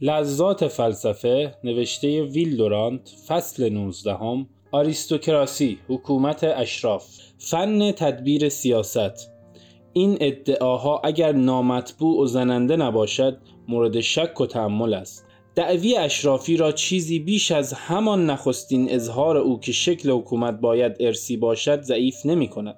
لذات فلسفه نوشته ویلدورانت فصل 19 آریستوکراسی حکومت اشراف فن تدبیر سیاست. این ادعاها اگر نامطبوع و زننده نباشد مورد شک و تحمل است. دعوی اشرافی را چیزی بیش از همان نخستین اظهار او که شکل حکومت باید ارسی باشد ضعیف نمی کند.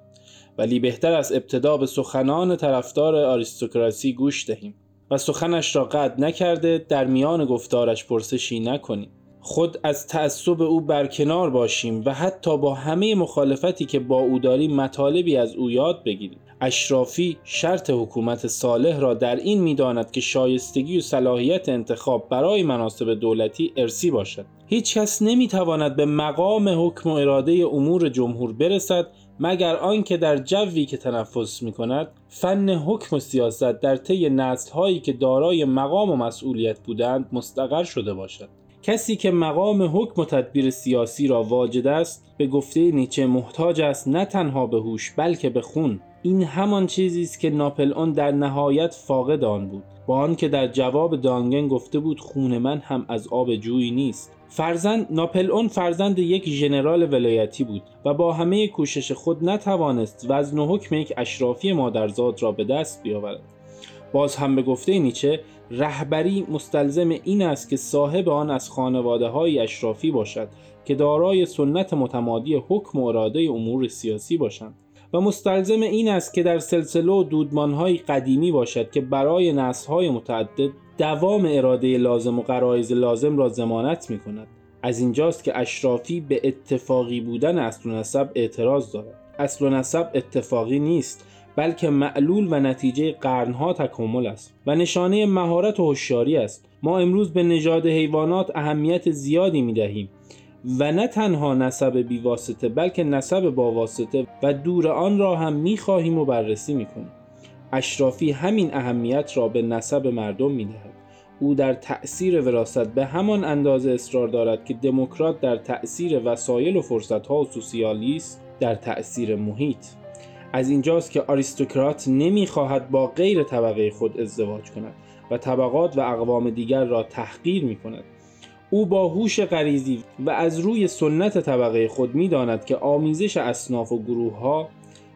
ولی بهتر از ابتدا به سخنان طرفدار آریستوکراسی گوش دهیم. و سخنش را قطع نکرده در میان گفتارش پرسشی نکنیم. خود از تعصب او برکنار باشیم و حتی با همه مخالفتی که با او داریم مطالبی از او یاد بگیریم. اشرافی شرط حکومت صالح را در این می‌داند که شایستگی و صلاحیت انتخاب برای مناسب دولتی ارسی باشد. هیچ کس نمی‌تواند به مقام حکم و اراده امور جمهور برسد مگر آنکه در جوی که تنفس می کند فن حکم و سیاست در طی نسل هایی که دارای مقام و مسئولیت بودند مستقر شده باشد. کسی که مقام حکم و تدبیر سیاسی را واجد است به گفته نیچه محتاج است نه تنها به هوش بلکه به خون. این همان چیزی است که ناپل در نهایت فاقد آن بود. با آنکه در جواب دانگن گفته بود خون من هم از آب جویی نیست. فرزند ناپل اون فرزند یک ژنرال ولایتی بود و با همه کوشش خود نتوانست وزن و حکم یک اشرافی مادرزاد را به دست بیاورد. باز هم به گفته نیچه رهبری مستلزم این است که صاحب آن از خانواده های اشرافی باشد که دارای سنت متمادی حکم و اراده امور سیاسی باشند. و مستلزم این است که در سلسله و دودمانهای قدیمی باشد که برای نسلهای متعدد دوام اراده لازم و قرائز لازم را زمانت می کند از اینجاست که اشرافی به اتفاقی بودن اصل و نسب اعتراض دارد. اصل و نسب اتفاقی نیست بلکه معلول و نتیجه قرنها تکامل است و نشانه مهارت و هوشیاری است. ما امروز به نژاد حیوانات اهمیت زیادی می دهیم و نه تنها نسب بیواسطه بلکه نسب با واسطه و دور آن را هم می خواهیم و بررسی می کنیم اشرافی همین اهمیت را به نسب مردم می دهد. او در تأثیر وراست به همان اندازه اصرار دارد که دموکرات در تأثیر وسایل و فرصتها و سوسیالیست در تأثیر محیط از اینجاست که آریستوکرات نمی‌خواهد با غیر طبقه خود ازدواج کند و طبقات و اقوام دیگر را تحقیر می کند او با هوش غریزی و از روی سنت طبقه خود می‌داند که آمیزش اصناف و گروه ها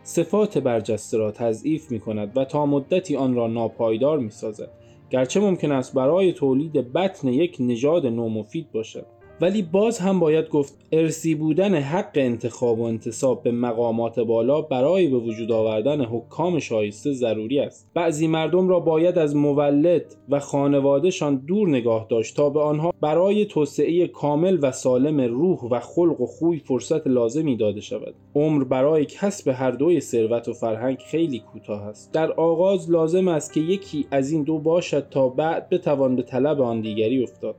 صفات برجسته را تضعیف می کند و تا مدتی آن را ناپایدار می سازد گرچه ممکن است برای تولید بطن یک نژاد نومفید باشد. ولی باز هم باید گفت ارسی بودن حق انتخاب و انتصاب به مقامات بالا برای به وجود آوردن حکام شایسته ضروری است. بعضی مردم را باید از مولد و خانوادهشان دور نگاه داشت تا به آنها برای توسعه کامل و سالم روح و خلق و خوی فرصت لازمی داده شود. عمر برای کسب هر دوی ثروت و فرهنگ خیلی کوتاه است. در آغاز لازم است که یکی از این دو باشد تا بعد بتوان به طلب آن دیگری افتاد.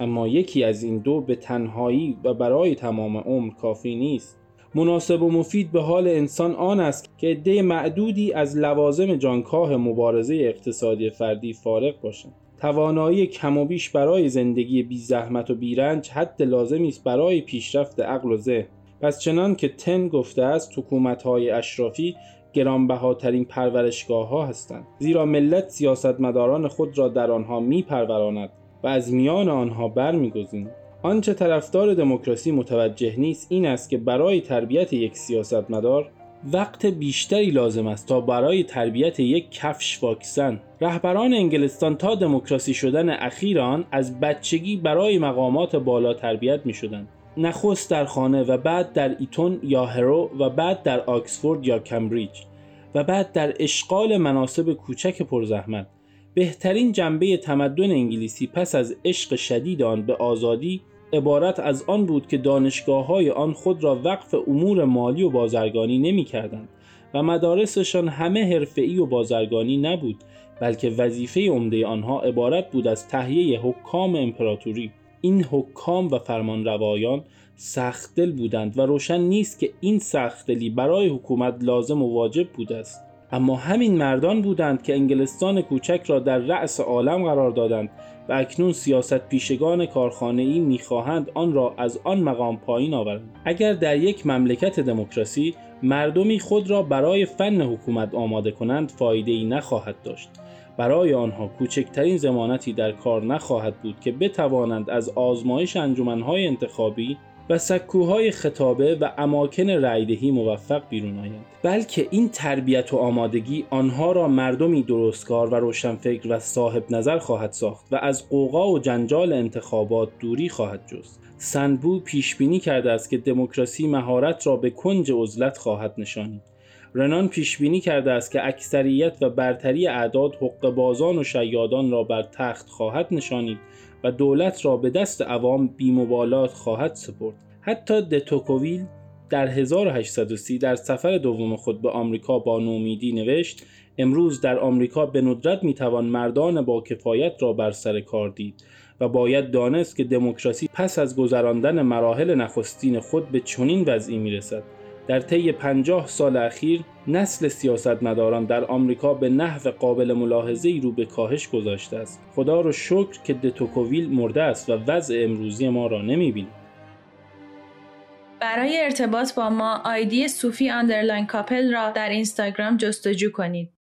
اما یکی از این دو به تنهایی و برای تمام عمر کافی نیست. مناسب و مفید به حال انسان آن است که عده معدودی از لوازم جانکاه مبارزه اقتصادی فردی فارغ باشند. توانایی کم و بیش برای زندگی بی زحمت و بیرنج حد لازمی است برای پیشرفت عقل و ذهن. پس چنان که تن گفته است حکومت‌های اشرافی گرانبهاترین پرورشگاه ها هستند. زیرا ملت سیاستمداران خود را در آنها میپروراند و از میان آنها برمیگزینید آنچه طرفدار دموکراسی متوجه نیست این است که برای تربیت یک سیاستمدار وقت بیشتری لازم است تا برای تربیت یک کفش واکسن. رهبران انگلستان تا دموکراسی شدن اخیر آن از بچگی برای مقامات بالا تربیت می شدند نخست در خانه و بعد در ایتون یا هرو و بعد در آکسفورد یا کمبریج و بعد در اشغال مناسب کوچک پرزحمت. بهترین جنبه تمدن انگلیسی پس از عشق شدید آن به آزادی عبارت از آن بود که دانشگاه های آن خود را وقف امور مالی و بازرگانی نمی کردند و مدارسشان همه حرفه‌ای و بازرگانی نبود بلکه وظیفه عمده آنها عبارت بود از تهیه حکام امپراتوری. این حکام و فرمانروایان سخت دل بودند و روشن نیست که این سخت دلی برای حکومت لازم و واجب بوده است. اما همین مردان بودند که انگلستان کوچک را در رأس عالم قرار دادند و اکنون سیاست پیشگان ای می‌خواهند آن را از آن مقام پایین آورند. اگر در یک مملکت دموکراسی مردمی خود را برای فن حکومت آماده کنند فایده ای نخواهد داشت. برای آنها کوچکترین زمانتی در کار نخواهد بود که بتوانند از آزمایش انجمنهای انتخابی و سکوهای خطابه و اماکن رایدهی موفق بیرون آیند. بلکه این تربیت و آمادگی آنها را مردمی درستکار و روشنفکر و صاحب نظر خواهد ساخت و از قوقا و جنجال انتخابات دوری خواهد جست. سنبو پیش بینی کرده است که دموکراسی مهارت را به کنج عزلت خواهد نشانید. رنان پیش بینی کرده است که اکثریت و برتری اعداد حق بازان و شیادان را بر تخت خواهد نشانید و دولت را به دست عوام بیمبالات خواهد سپرد. حتی دتوکوویل در 1830 در سفر دوم خود به آمریکا با نومیدی نوشت امروز در آمریکا به ندرت می‌توان مردان با کفایت را بر سر کار دید و باید دانست که دموکراسی پس از گذراندن مراحل نخستین خود به چنین وضعی می‌رسد. در طی پنجاه سال اخیر نسل سیاستمداران در آمریکا به نحو قابل ملاحظه رو به کاهش گذاشته است. خدا رو شکر که دتوکوویل مرده است و وضع امروزی ما را نمی‌بیند برای ارتباط با ما آیدی صوفی underline کاپل را در اینستاگرام جستجو کنید.